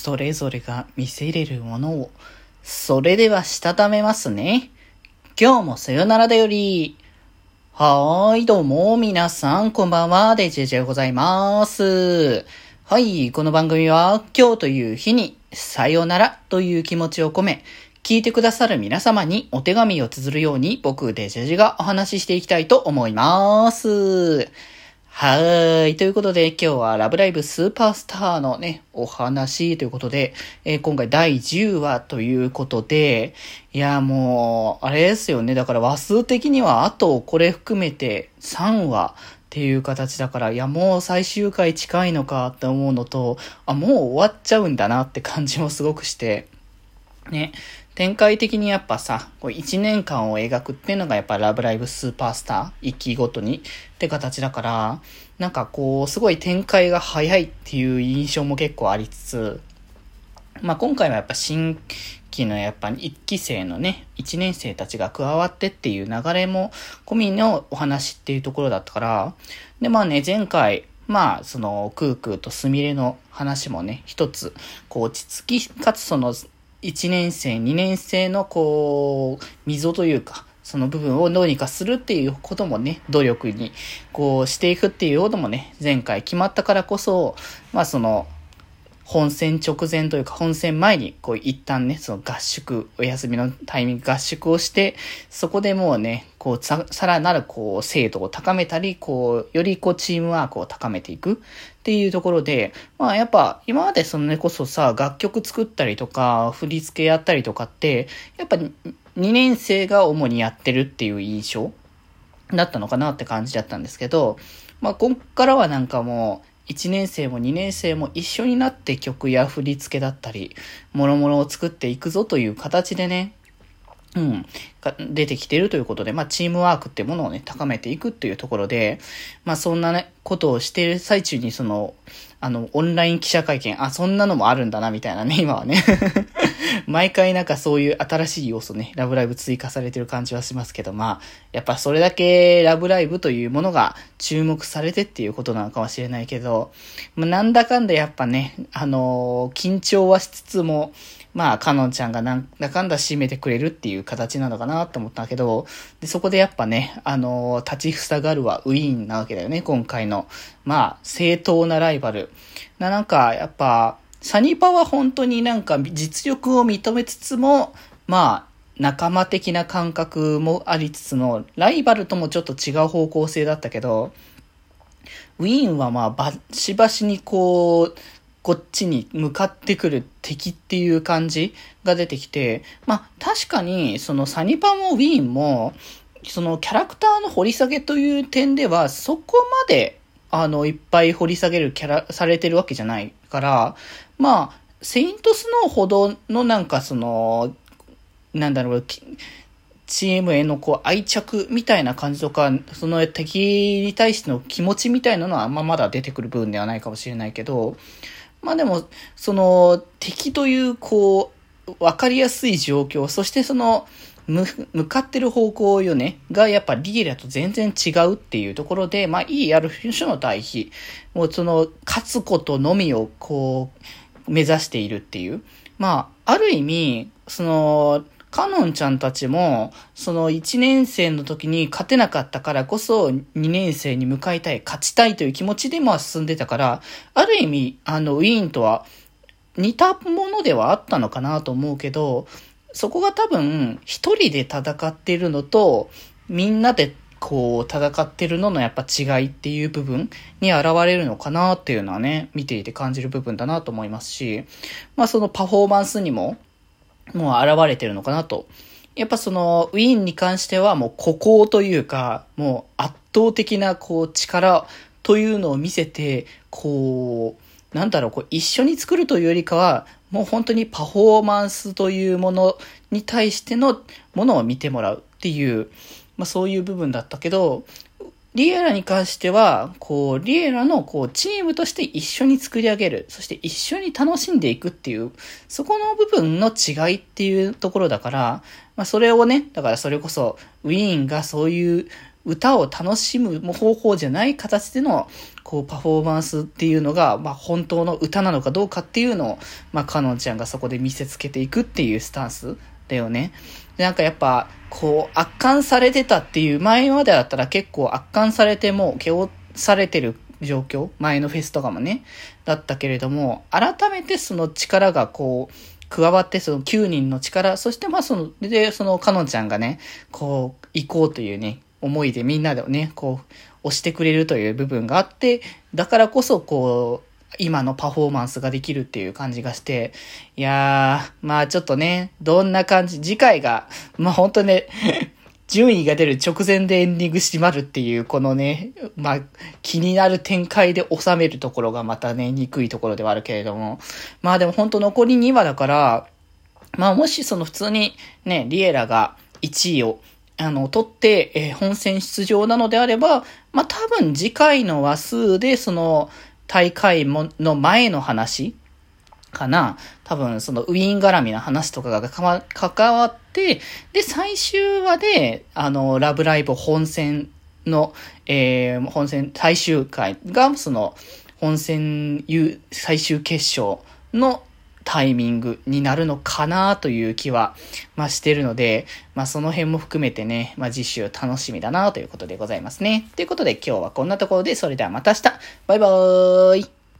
それぞれが見せれるものを、それではしたためますね。今日もさよならだより。はーい、どうも、皆さん、こんばんは、デジェジェございます。はい、この番組は、今日という日に、さよならという気持ちを込め、聞いてくださる皆様にお手紙を綴るように、僕、デジェジェがお話ししていきたいと思います。はーい。ということで、今日はラブライブスーパースターのね、お話ということで、えー、今回第10話ということで、いや、もう、あれですよね。だから話数的にはあとこれ含めて3話っていう形だから、いや、もう最終回近いのかって思うのと、あ、もう終わっちゃうんだなって感じもすごくして、ね。展開的にやっぱさ、こう1年間を描くっていうのがやっぱラブライブスーパースター、一期ごとにって形だから、なんかこう、すごい展開が早いっていう印象も結構ありつつ、まあ今回はやっぱ新規のやっぱ1期生のね、1年生たちが加わってっていう流れも込みのお話っていうところだったから、でまあね、前回、まあ、その、クークーとスミレの話もね、一つ、こう、落ち着き、かつその、1年生、2年生のこう、溝というか、その部分をどうにかするっていうこともね、努力に、こうしていくっていうこともね、前回決まったからこそ、まあその、本戦直前というか本戦前に、こう一旦ね、その合宿、お休みのタイミング合宿をして、そこでもうね、こうさ、らなるこう精度を高めたり、こう、よりこうチームワークを高めていくっていうところで、まあやっぱ今までそのねこそさ、楽曲作ったりとか、振り付けやったりとかって、やっぱ2年生が主にやってるっていう印象だったのかなって感じだったんですけど、まあこっからはなんかもう、1年生も2年生も一緒になって曲や振り付けだったり、諸々を作っていくぞという形でね、うん、出てきてるということで、まあ、チームワークってものをね、高めていくっていうところで、まあ、そんなね、ことをしている最中に、その、あの、オンライン記者会見、あ、そんなのもあるんだな、みたいなね、今はね。毎回なんかそういう新しい要素ね、ラブライブ追加されてる感じはしますけど、まあ、やっぱそれだけラブライブというものが注目されてっていうことなのかもしれないけど、まあ、なんだかんだやっぱね、あのー、緊張はしつつも、まあ、かのんちゃんがなんだかんだ締めてくれるっていう形なのかなと思ったけど、で、そこでやっぱね、あの、立ちふさがるはウィーンなわけだよね、今回の。まあ、正当なライバル。な、なんか、やっぱ、サニパは本当になんか実力を認めつつも、まあ、仲間的な感覚もありつつの、ライバルともちょっと違う方向性だったけど、ウィーンはまあ、バシバシにこう、こっちに向かってくる敵っていう感じが出てきて、まあ確かにそのサニパもウィーンも、そのキャラクターの掘り下げという点ではそこまであのいっぱい掘り下げるキャラ、されてるわけじゃないから、まあ、セイントスノーほどのなんかその、なんだろう、チームへのこう愛着みたいな感じとか、その敵に対しての気持ちみたいなのはあんままだ出てくる部分ではないかもしれないけど、まあでも、その、敵という、こう、わかりやすい状況、そしてその、向かってる方向よね、がやっぱリゲラと全然違うっていうところで、まあいいある種の対比。もうその、勝つことのみをこう、目指しているっていう。まあ、ある意味、その、カノンちゃんたちも、その1年生の時に勝てなかったからこそ2年生に向かいたい、勝ちたいという気持ちでまあ進んでたから、ある意味、あの、ウィーンとは似たものではあったのかなと思うけど、そこが多分一人で戦ってるのと、みんなでこう戦ってるののやっぱ違いっていう部分に現れるのかなっていうのはね、見ていて感じる部分だなと思いますし、まあそのパフォーマンスにも、もう現れてるのかなと。やっぱその、ウィーンに関してはもう孤高というか、もう圧倒的なこう力というのを見せて、こう、なんだろう、こう一緒に作るというよりかは、もう本当にパフォーマンスというものに対してのものを見てもらうっていう、まあそういう部分だったけど、リエラに関しては、こう、リエラの、こう、チームとして一緒に作り上げる。そして一緒に楽しんでいくっていう、そこの部分の違いっていうところだから、まあ、それをね、だからそれこそ、ウィーンがそういう歌を楽しむ方法じゃない形での、こう、パフォーマンスっていうのが、まあ、本当の歌なのかどうかっていうのを、まあ、かのんちゃんがそこで見せつけていくっていうスタンスだよね。で、なんかやっぱ、こう、圧巻されてたっていう、前までだったら結構圧巻されても、毛をされてる状況前のフェスとかもね、だったけれども、改めてその力がこう、加わって、その9人の力、そしてまあその、で、そのかのんちゃんがね、こう、行こうというね、思いでみんなでね、こう、押してくれるという部分があって、だからこそこう、今のパフォーマンスができるっていう感じがして、いやー、まあちょっとね、どんな感じ、次回が、まあほんとね、順位が出る直前でエンディング閉まるっていう、このね、まあ、気になる展開で収めるところがまたね、憎いところではあるけれども。まあでも本当残り2話だから、まあもしその普通にね、リエラが1位をあの、取って、えー、本戦出場なのであれば、まあ、多分次回の話数で、その、大会も、の前の話かな。多分、その、ウィーン絡みの話とかが関わって、で、最終話で、あの、ラブライブ本戦の、えー、本戦最終回が、その、本戦最終決勝のタイミングになるのかなという気は、まあ、してるので、まあ、その辺も含めてね、まあ、次週楽しみだなということでございますね。ということで今日はこんなところで、それではまた明日バイバーイ